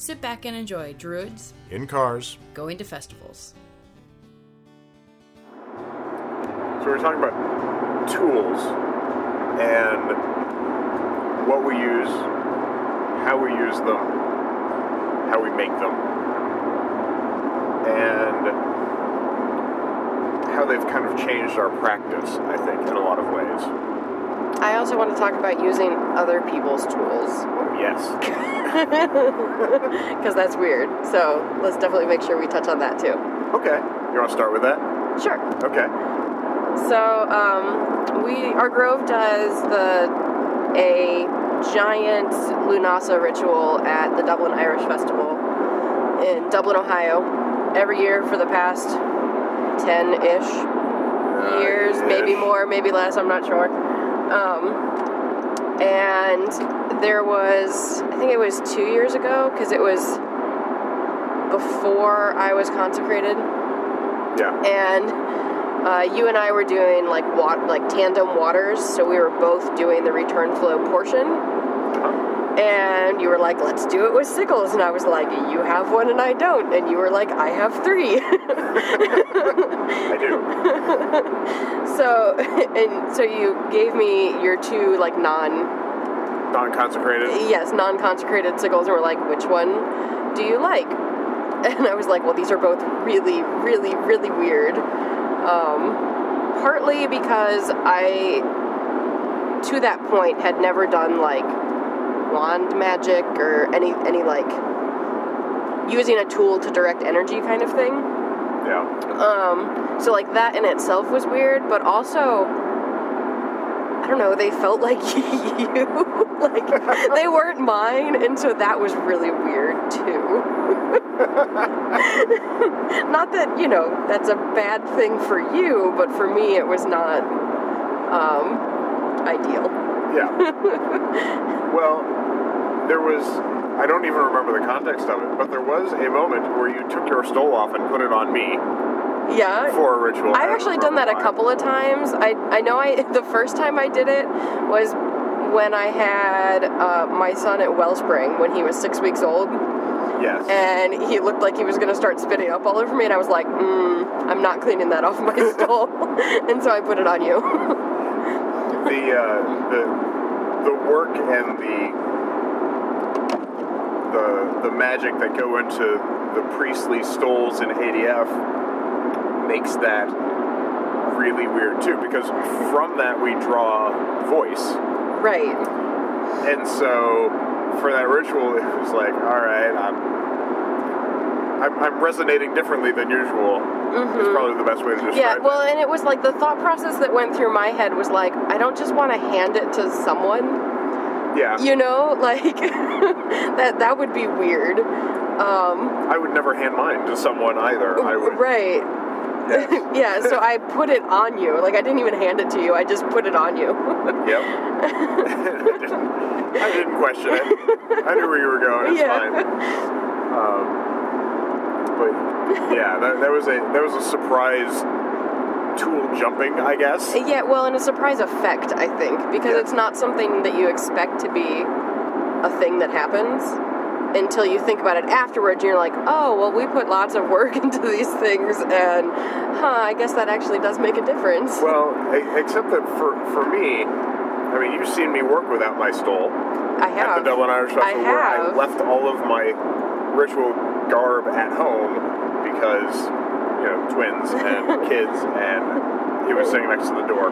sit back and enjoy Druids In cars, going to festivals. So we're talking about tools and what we use, how we use them, how we make them, and how they've kind of changed our practice, I think, in a lot of ways. I also want to talk about using other people's tools yes. because that's weird. So let's definitely make sure we touch on that too. Okay. You want to start with that? Sure. Okay. So um, we our grove does the a giant Lunasa ritual at the Dublin Irish Festival in Dublin, Ohio, every year for the past ten ish years, maybe more, maybe less. I'm not sure. Um, and there was, I think it was two years ago, because it was before I was consecrated Yeah. and uh, you and I were doing like wat- like tandem waters, so we were both doing the return flow portion. And you were like, "Let's do it with sickles," and I was like, "You have one and I don't," and you were like, "I have three. I do. so, and so you gave me your two like non Non consecrated. yes non-consecrated sickles, and we're like, "Which one do you like?" And I was like, "Well, these are both really, really, really weird." Um, partly because I, to that point, had never done like wand magic or any any like using a tool to direct energy kind of thing. Yeah. Um, so like that in itself was weird, but also I don't know, they felt like you. like they weren't mine, and so that was really weird too. not that, you know, that's a bad thing for you, but for me it was not um ideal. Yeah. well, there was. I don't even remember the context of it, but there was a moment where you took your stole off and put it on me Yeah. for a ritual. I've actually done that a couple of times. I I know I the first time I did it was when I had uh, my son at Wellspring when he was six weeks old, Yes. and he looked like he was going to start spitting up all over me, and I was like, mm, I'm not cleaning that off my stole, and so I put it on you. The uh, the the work and the the the magic that go into the priestly stoles in ADF makes that really weird too because from that we draw voice right. and so for that ritual it was like all right I'm I'm, I'm resonating differently than usual. It's probably the best way to describe Yeah, it. well, and it was like the thought process that went through my head was like, I don't just want to hand it to someone. yeah, you know like that that would be weird um I would never hand mine to someone either. I would. right Yes. yeah so i put it on you like i didn't even hand it to you i just put it on you Yep. I, didn't, I didn't question it. I knew where you were going. It's Yeah. fine. Um, but yeah, that, that was a that was a surprise tool jumping, I guess. yeah well and a surprise effect i think because Yeah. it's not something that you expect to be a thing that happens until you think about it afterwards you're like oh well we put lots of work into these things and huh i guess that actually does make a difference Well, except that for for me, I mean, you've seen me work without my stole i at the Dublin Irish I Festival, I have. left all of my ritual garb at home because you know, twins and kids, and he was sitting next to the door.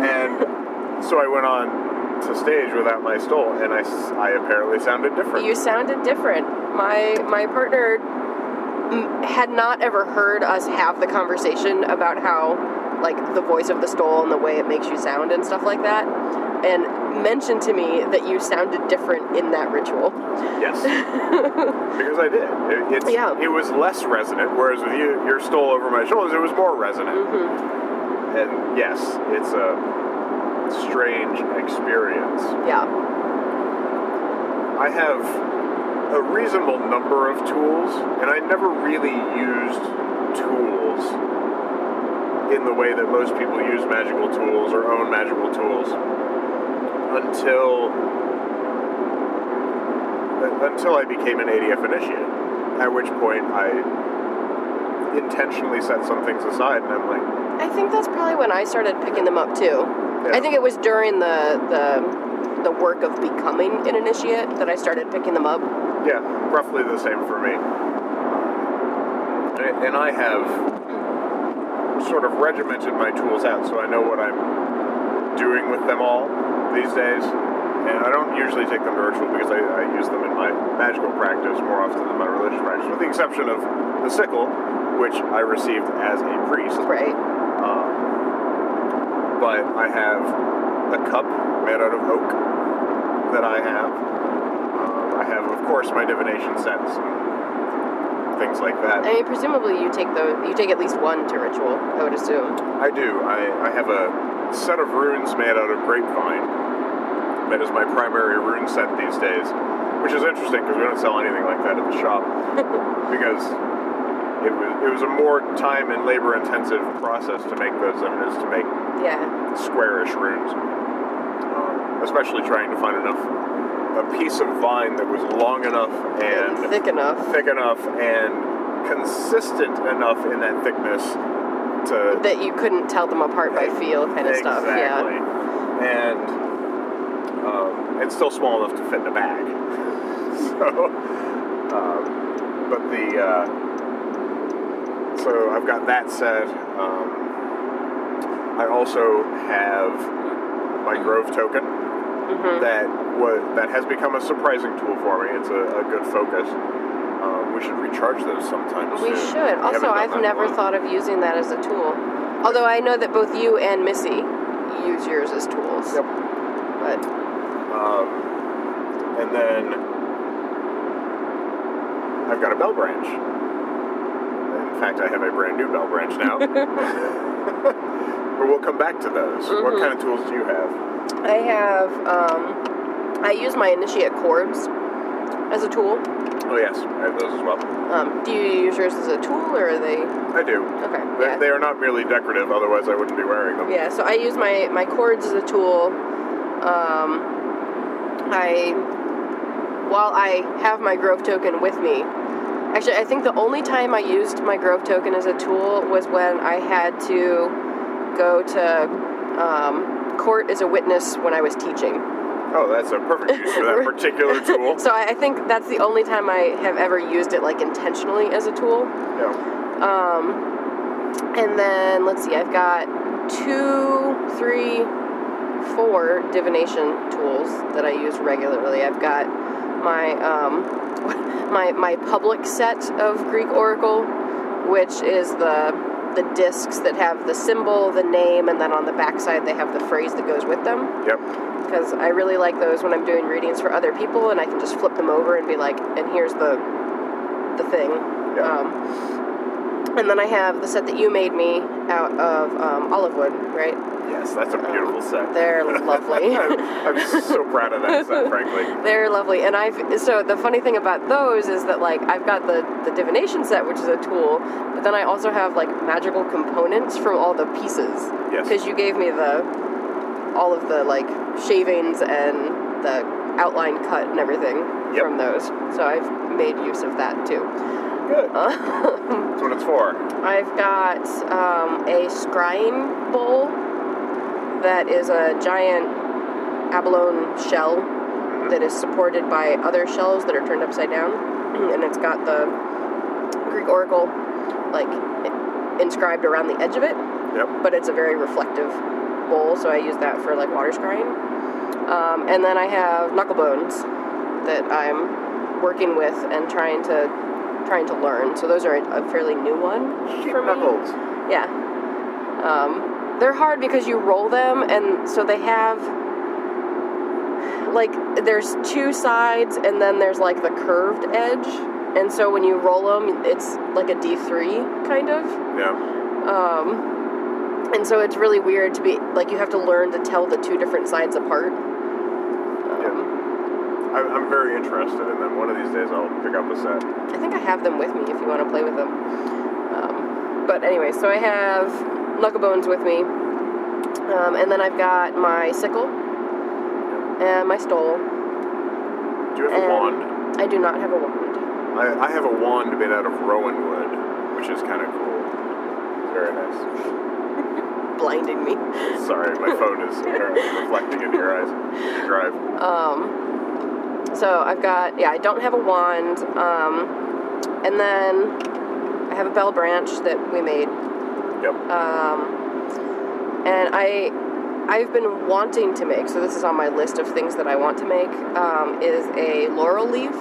And so I went on to stage without my stole, and I, I apparently sounded different. You sounded different. My my partner had not ever heard us have the conversation about how like the voice of the stole and the way it makes you sound and stuff like that, and mentioned to me that you sounded different in that ritual. Yes, because I did. It, it's, Yeah. it was less resonant, whereas with you, your stole over my shoulders, it was more resonant. Mm-hmm. And yes, it's a strange experience. Yeah. I have a reasonable number of tools, and I never really used tools in the way that most people use magical tools or own magical tools until until I became an ADF initiate. At which point I intentionally set some things aside, and I'm like, I think that's probably when I started picking them up too. Yeah. I think it was during the the the work of becoming an initiate that I started picking them up. Yeah, roughly the same for me. And and I have sort of regimented my tools out so I know what I'm doing with them all these days. And I don't usually take them to ritual because I, I use them in my magical practice more often than my religious practice, with the exception of the sickle, which I received as a priest. Right. Um, but I have a cup made out of oak that I have. Um, I have, of course, my divination sets things like that. I mean, presumably you take the You take at least one to ritual. I would assume. I do. I, I have a set of runes made out of grapevine. That is my primary rune set these days, which is interesting because we don't sell anything like that at the shop because it was it was a more time and labor intensive process to make those than it is to make Yeah. squarish runes. Um, especially trying to find enough a piece of vine that was long enough and thick enough. thick enough and consistent enough in that thickness to That you couldn't tell them apart by feel, kind of stuff. Yeah. And um, it's still small enough to fit in a bag. so, um, but the uh, so I've got that set. Um, I also have my Grove token Mm-hmm. that was that has become a surprising tool for me. It's a, a good focus. Um, we should recharge those sometime We soon. should. We Also, I've that in a never thought of using that as a tool. Although I know that both you and Missy use yours as tools. Yep. But Um, and then I've got a bell branch. In fact, I have a brand new bell branch now. but we'll come back to those. What Mm-hmm. kind of tools do you have? I have, um, I use my initiate cords as a tool. Oh, yes, I have those as well. Um, do you use yours as a tool or are they? I do. Okay. They, Yeah. they are not merely decorative, otherwise, I wouldn't be wearing them. Yeah, so I use my, my cords as a tool. Um, I, while I have my Grove token with me, actually, I think the only time I used my Grove token as a tool was when I had to go to um, court as a witness when I was teaching. Oh, that's a perfect use for that particular tool. So I, I think that's the only time I have ever used it like intentionally as a tool. Yeah. Um, and then let's see, I've got two, three, four divination tools that I use regularly. I've got my um, my my public set of Greek Oracle, which is the the discs that have the symbol, the name, and then on the backside they have the phrase that goes with them. Yep. Because I really like those when I'm doing readings for other people, and I can just flip them over and be like, and here's the the thing. Yeah. Um, and then I have the set that you made me out of um, olive wood, right? Yes, that's a beautiful set. They're lovely. I'm, I'm so proud of that set, frankly. They're lovely, and I've so the funny thing about those is that like I've got the the divination set, which is a tool, but then I also have like magical components from all the pieces. Yes. Because you gave me the all of the like shavings and the outline cut and everything Yep. from those, so I've made use of that too. Good. That's what it's for. I've got um, a scrying bowl that is a giant abalone shell that is supported by other shells that are turned upside down, and it's got the Greek oracle like inscribed around the edge of it, Yep. but it's a very reflective bowl, so I use that for like water scrying. Um, and then I have knuckle bones that I'm working with and trying to trying to learn. So those are a fairly new one Sheep for me. Yeah. Um, they're hard because you roll them, and so they have like there's two sides, and then there's like the curved edge, and so when you roll them, it's like a D three kind of. Yeah. Um, and so it's really weird to be like you have to learn to tell the two different sides apart. Um, I, I'm very interested in them. One of these days, I'll pick up a set. I think I have them with me if you want to play with them. Um, but anyway, so I have Knucklebones with me. Um, and then I've got my sickle and my stole. Do you have a wand? I do not have a wand. I, I have a wand made out of rowan wood, which is kind of cool. Very nice. Blinding me. Sorry, my phone is apparently reflecting in your eyes. You drive. Um, so I've got, yeah, I don't have a wand. Um, and then I have a bell branch that we made. Yep. Um, and I, I've been wanting to make. So this is on my list of things that I want to make. Um, is a laurel leaf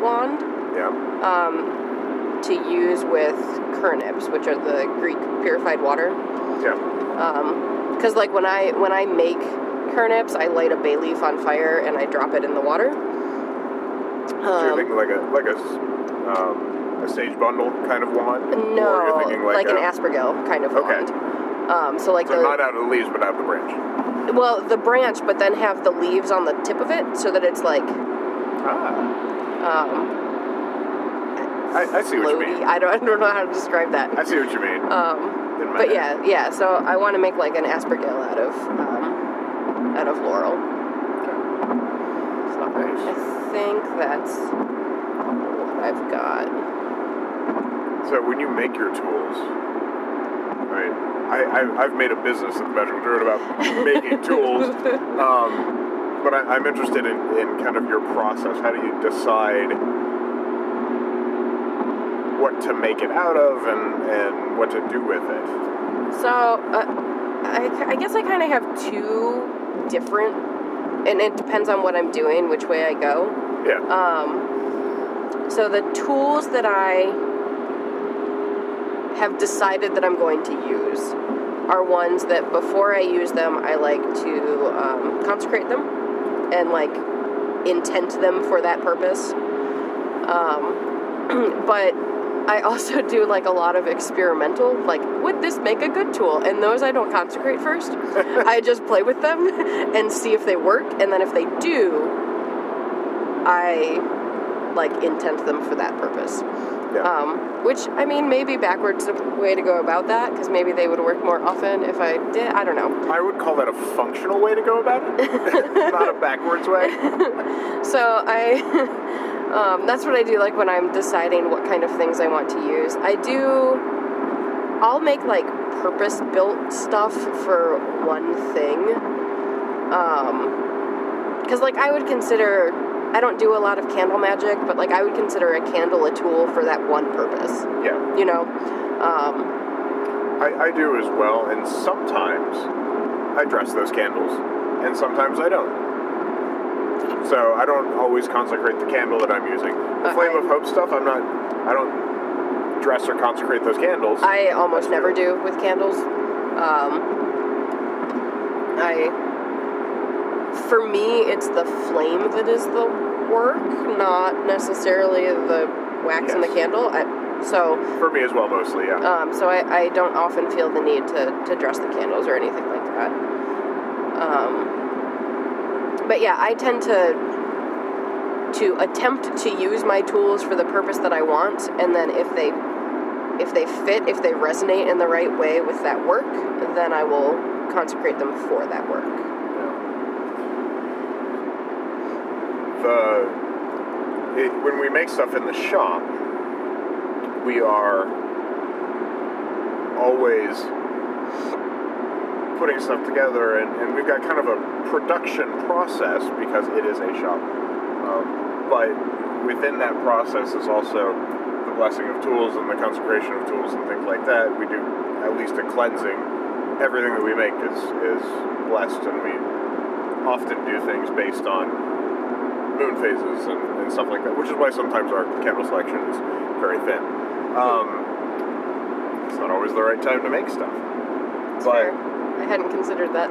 wand yeah. um, to use with khernips, which are the Greek purified water. Yeah. Because like when I when I make khernips, I light a bay leaf on fire and I drop it in the water. So you're Um, thinking like a like a um, a sage bundle kind of wand? Or no, you're thinking like, like, an aspergill kind of Okay. wand. Um, so like So the not out of the leaves, but out of the branch. well the branch, but then have the leaves on the tip of it, so that it's like Ah. um, I, I see what you mean. I don't I don't know how to describe that. I see what you mean. Um, but head. yeah, yeah. So I want to make like an aspergill out of um, out of laurel. I think that's what I've got. So when you make your tools, right? I, I I've made a business the Magical Druid about making tools, um, but I, I'm interested in, in kind of your process. How do you decide what to make it out of and and what to do with it? So uh, I, I guess I kind of have two different, and it depends on what I'm doing, which way I go. Yeah. Um, so the tools that I have decided that I'm going to use are ones that before I use them, I like to um, consecrate them and like intent them for that purpose. Um, but I also do like a lot of experimental, like, would this make a good tool? And those I don't consecrate first. I just play with them and see if they work. And then if they do, I like intent them for that purpose. Yeah. Um, which I mean, maybe backwards a way to go about that because maybe they would work more often if I did. I don't know. I would call that a functional way to go about it, not a backwards way. So I, um, that's what I do. Like when I'm deciding what kind of things I want to use, I do. I'll make like purpose-built stuff for one thing. Um, because like I would consider, I don't do a lot of candle magic, but like I would consider a candle a tool for that one purpose. Yeah. You know. Um, I, I do as well, and sometimes I dress those candles, and sometimes I don't. So I don't always consecrate the candle that I'm using. The Uh, Flame I- of Hope stuff, I'm not. I don't dress or consecrate those candles. I almost never do with candles. Um, I, for me, it's the flame that is the work, not necessarily the wax in the candle. I, so, For me as well, mostly, yeah. um, so I, I don't often feel the need to, to dress the candles or anything like that. Um, but yeah, I tend to to attempt to use my tools for the purpose that I want, and then if they if they fit, if they resonate in the right way with that work, then I will consecrate them for that work. The it, when we make stuff in the shop, we are always putting stuff together, and, and we've got kind of a production process because it is a shop. Um, but within that process is also the blessing of tools and the consecration of tools and things like that, we do at least a cleansing. Everything that we make is is blessed, and we often do things based on moon phases and, and stuff like that, which is why sometimes our candle selection is very thin. Um, it's not always the right time to make stuff. But fair. I hadn't considered that.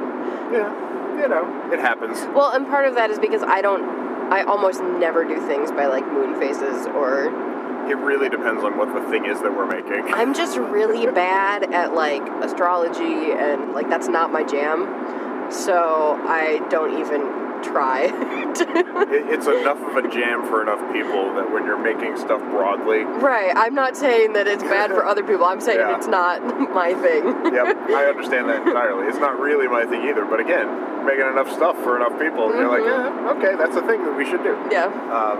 yeah, you know, it happens. Well, and part of that is because I don't. I almost never do things by like moon phases or. It really depends on what the thing is that we're making. I'm just really bad at like astrology and like that's not my jam. So I don't even try. It, it's enough of a jam for enough people that when you're making stuff broadly, right. I'm not saying that it's bad for other people. I'm saying Yeah. it's not my thing. yep, I understand that entirely. It's not really my thing either, but again, making enough stuff for enough people, you're like, Mm-hmm. eh, okay, that's a thing that we should do. Yeah. Um,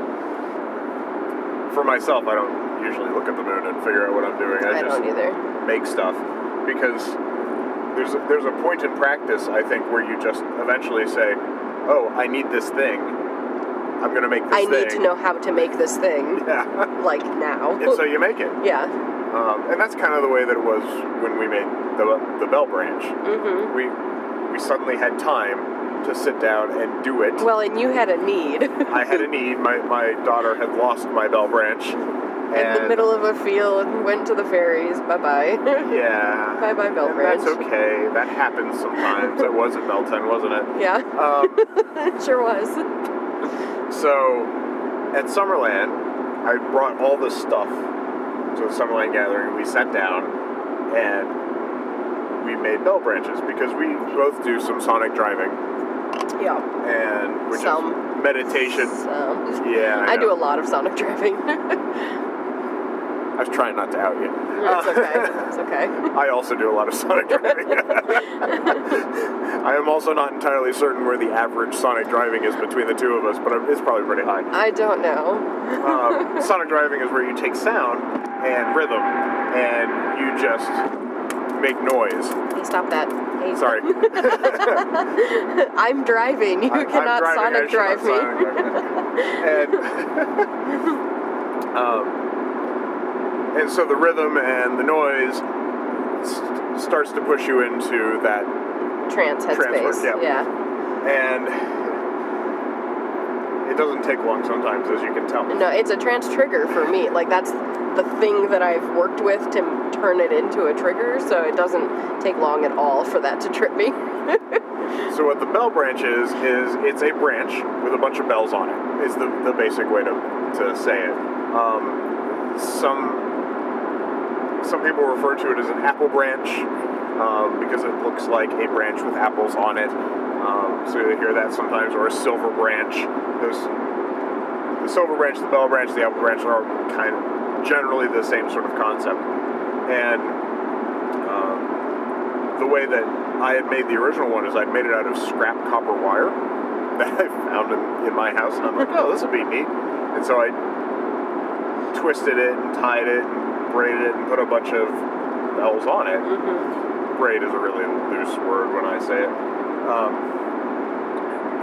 for myself, I don't usually look at the moon and figure out what I'm doing. I, I just don't either. make stuff because there's a, there's a point in practice I think where you just eventually say, "Oh, I need this thing. I'm going to make this I thing." need to know how to make this thing Yeah, like now. and so you make it. yeah. Um, and that's kind of the way that it was when we made the the Bell Branch. Mhm. We we suddenly had time to sit down and do it. Well, and you had a need I had a need. My my daughter had lost my Bell Branch. In the middle of a field and went to the fairies. Bye bye. Yeah. Bye bye, Bell And Branch. That's okay. That happens sometimes. it was at Belton, wasn't it? yeah, Um, it sure was. so at Summerland, I brought all this stuff to the Summerland gathering. We sat down and we made bell branches because we both do some sonic driving Yeah. and which Some. is meditation. So, Yeah, I, I do a lot of sonic driving. I was trying not to out you. it's okay. It's okay. I also do a lot of sonic driving. I am also not entirely certain where the average sonic driving is between the two of us, but it's probably pretty high. I don't know. Um, sonic driving is where you take sound and rhythm and you just make noise. Hey, stop that. Hey, Sorry. I'm driving. You I- I'm cannot driving, I sonic should drive me. sonic drive and, um, and so the rhythm and the noise st- starts to push you into that Trance headspace. yeah. and it doesn't take long sometimes as you can tell No, it's a trance trigger for me. Like that's the thing that I've worked with to turn it into a trigger. So it doesn't take long at all for that to trip me. so what the bell branch is is it's a branch with a bunch of bells on it is the, the basic way to, to say it um, some some people refer to it as an apple branch um, because it looks like a branch with apples on it. Um, so you hear that sometimes or a silver branch. Those the silver branch the bell branch the apple branch are kind of generally the same sort of concept. And um, the way that I had made the original one is I'd made it out of scrap copper wire that I found in, in my house, and I'm like, oh, this will be neat. And so I twisted it and tied it and braided it and put a bunch of bells on it. Braid is a really loose word when I say it. Um,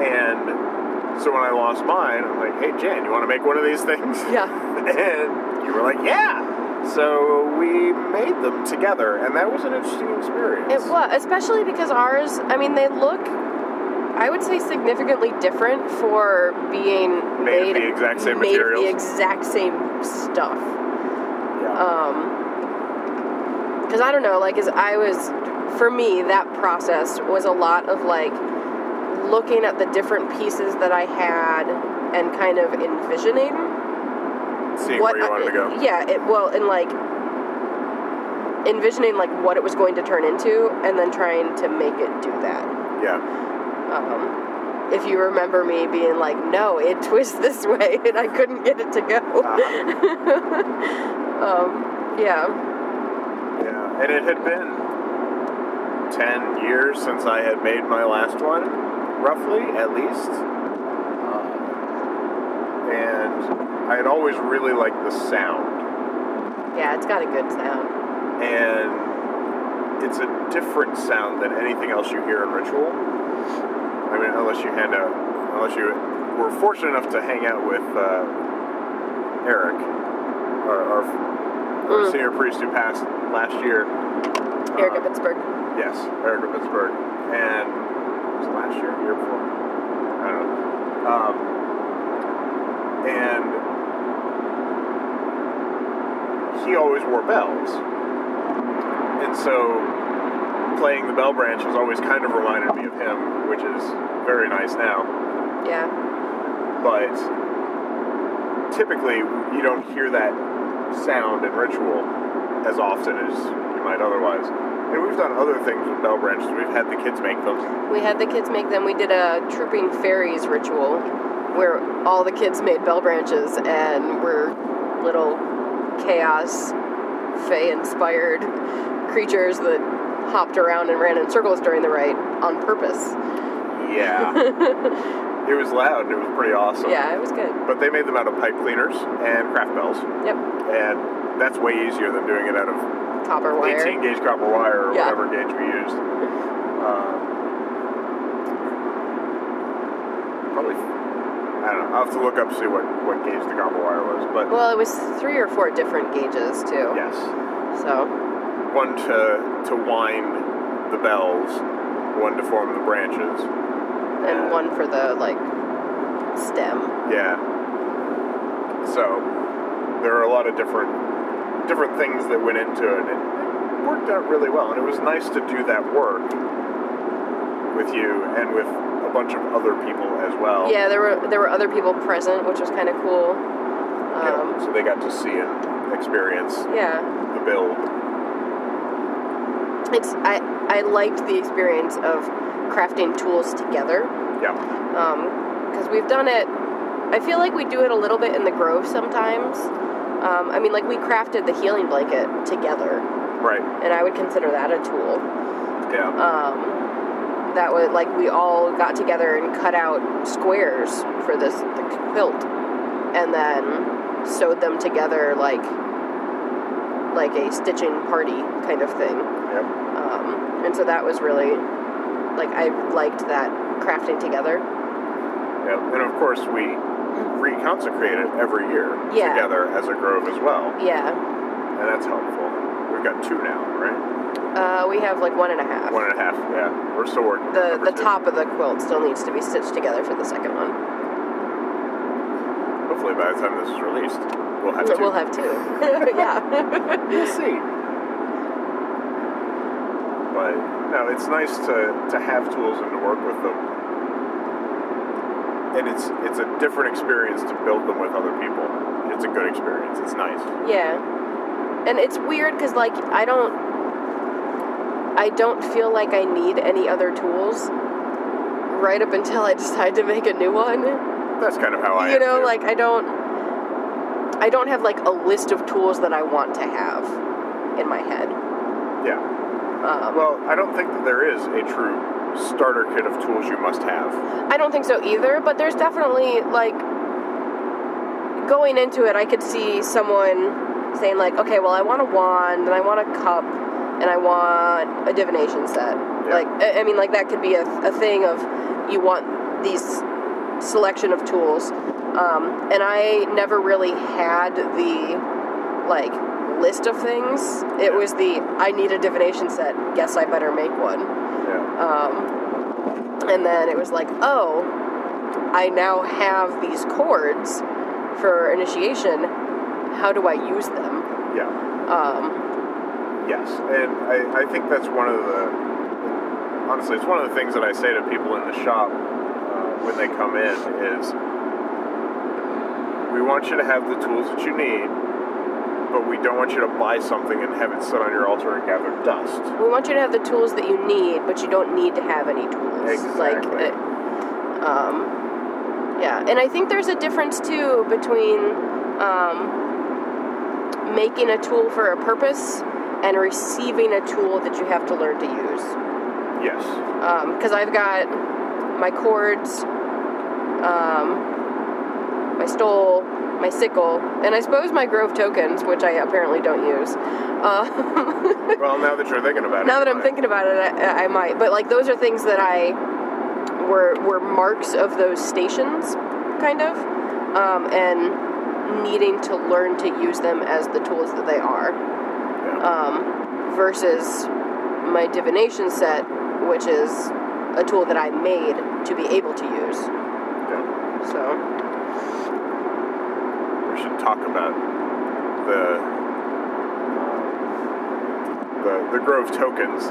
and so when I lost mine, I'm like, hey, Jan, you want to make one of these things? yeah. And you were like, yeah. So we made them together, and that was an interesting experience. It was, especially because ours, I mean, they look, I would say, significantly different for being Made of the exact same made of materials. the exact same stuff. Yeah. Um, because I don't know, like, as I was, for me, that process was a lot of like looking at the different pieces that I had and kind of envisioning Seeing what where you I- wanted to go. Yeah, it well, and like envisioning like what it was going to turn into, and then trying to make it do that. Yeah. Um, if you remember me being like, "No, it twists this way," and I couldn't get it to go. Uh-huh. um, yeah, Yeah. And it had been 10 years since I had made my last one, roughly, at least. Uh, and I had always really liked the sound. yeah, it's got a good sound. and it's a different sound than anything else you hear in ritual. I mean, unless you hand out, unless you were fortunate enough to hang out with uh, Eric, our, our, our Mm. senior priest who passed last year. Erica uh, Pittsburgh. Yes, Erica Pittsburgh. And was last year, year before? I don't know. Um, and he always wore bells. And so playing the bell branch has always kind of reminded me of him, which is very nice now. Yeah. But typically, you don't hear that sound and ritual as often as you might otherwise. And we've done other things with bell branches. We've had the kids make them. We had the kids make them. We did a trooping fairies ritual where all the kids made bell branches and were little chaos, fey inspired creatures that hopped around and ran in circles during the rite on purpose. Yeah. it was loud it was pretty awesome. Yeah, it was good. But they made them out of pipe cleaners and craft bells. Yep. And that's way easier than doing it out of Copper wire. 18 gauge copper wire or Yeah. whatever gauge we used. Um, probably, I don't know. I'll have to look up to see what, what gauge the copper wire was. But Well, it was three or four different gauges too. yes, So one to to wind the bells, one to form the branches. And one for the like stem. Yeah. So there are a lot of different different things that went into it. and It worked out really well, and it was nice to do that work with you and with a bunch of other people as well. Yeah, there were there were other people present, which was kind of cool. Yeah, Um, so they got to see and experience yeah, the build. it's I I liked the experience of crafting tools together Yeah. because we've done it. I feel like we do it a little bit in the grove sometimes. Um, I mean, like we crafted the healing blanket together, Right. and I would consider that a tool. Yeah. um, that would like we all got together and cut out squares for this the quilt and then sewed them together like like a stitching party kind of thing Yep. um, and so that was really like i liked that crafting together Yep. And of course, we reconsecrate it every year Yeah. together as a grove as well, yeah and that's helpful. We've got two now, right? uh, we have like one and a half One and a half. Yeah. We're still working. the the two. top of the quilt still needs to be stitched together for the second one Hopefully, by the time this is released, we'll have two. we'll have two yeah We'll see. But no, it's nice to, to have tools and to work with them. And it's it's a different experience to build them with other people. It's a good experience. It's nice. Yeah. And it's weird because, like, I don't. I don't feel like I need any other tools right up until I decide to make a new one. That's kind of how I you know, like, I don't. I don't have, like, a list of tools that I want to have in my head. yeah. Um, Well, I don't think that there is a true starter kit of tools you must have. I don't think so either, but there's definitely, like, going into it, I could see someone saying, like, okay, well, I want a wand, and I want a cup, and I want a divination set. Like, I I mean, like, that could be a, a thing of you want these selection of tools. Um, and I never really had the, like, list of things. It was the, I need a divination set, guess I better make one. Yeah. Um, and then it was like, oh, I now have these cords for initiation. How do I use them? yeah. Um, Yes, and I, I think that's one of the honestly, it's one of the things that I say to people in the shop uh, when they come in is we want you to have the tools that you need, but we don't want you to buy something and have it sit on your altar and gather dust. we want you to have the tools that you need, but you don't need to have any tools. Like, Exactly. uh, um, yeah, and I think there's a difference too between um, making a tool for a purpose and receiving a tool that you have to learn to use. Yes. because I've got my cords, um, my stole, my sickle, and I suppose my grove tokens, which I apparently don't use. Uh, Well, now that you're thinking about it. now that I'm might. thinking about it, I, I might. But like those are things that I were were marks of those stations, kind of, um, and needing to learn to use them as the tools that they are, um, versus my divination set, which is a tool that I made to be able to use. Yeah. So, talk about the the the Grove tokens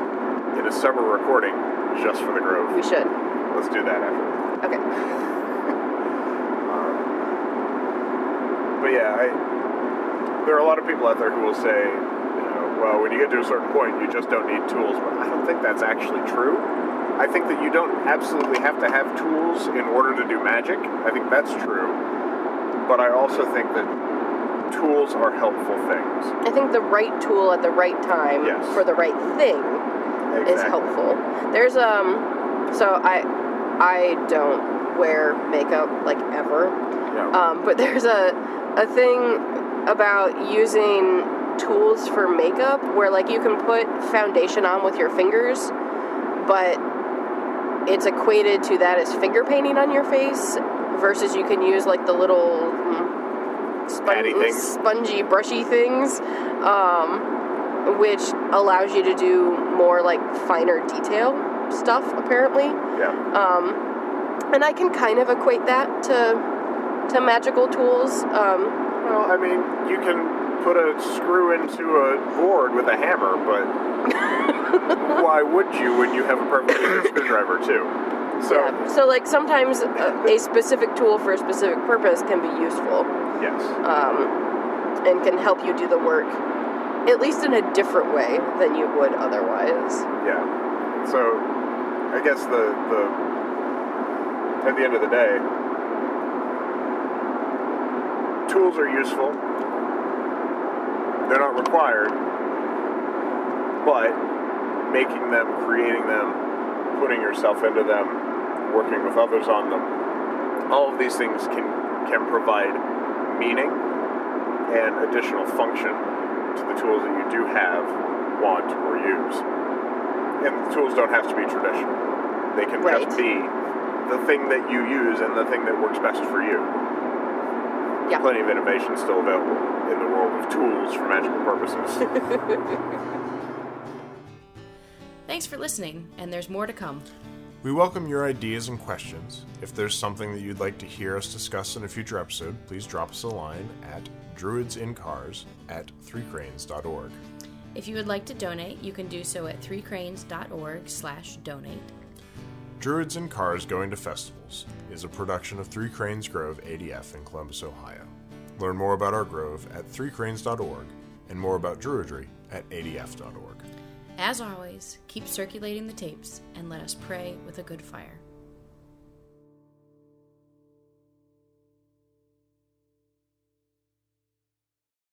in a separate recording just for the Grove. we should. Let's do that after. Okay. Um, but yeah, I, there are a lot of people out there who will say, you know, well, when you get to a certain point, you just don't need tools. But I don't think that's actually true. I think that you don't absolutely have to have tools in order to do magic. I think that's true. But I also think that tools are helpful things. I think the right tool at the right time Yes. for the right thing is helpful. There's um, so I I don't wear makeup like ever, Yeah. um, but there's a a thing about using tools for makeup where like you can put foundation on with your fingers, but it's equated to that as finger painting on your face versus you can use like the little spon- spongy brushy things um, which allows you to do more like finer detail stuff apparently yeah. um, and i can kind of equate that to to magical tools um, Well, I mean, you can put a screw into a board with a hammer, but why would you when you have a perfectly good screwdriver too? So yeah. so like sometimes a, a specific tool for a specific purpose can be useful yes, um, and can help you do the work at least in a different way than you would otherwise yeah. So I guess the the at the end of the day, tools are useful. They're not required, but making them, creating them, putting yourself into them, working with others on them, all of these things can can provide meaning and additional function to the tools that you do have, want, or use. And the tools don't have to be traditional. They can Right. just be the thing that you use and the thing that works best for you. Yeah. Plenty of innovation still available in the world of tools for magical purposes. Thanks for listening, and there's more to come. We welcome your ideas and questions. If there's something that you'd like to hear us discuss in a future episode, please drop us a line at druidsincars at threecranes.org. If you would like to donate, you can do so at threecranes.org slash donate. Druids in Cars Going to Festivals is a production of Three Cranes Grove ADF in Columbus, Ohio. Learn more about our grove at threecranes.org and more about Druidry at adf.org. As always, keep circulating the tapes and let us pray with a good fire.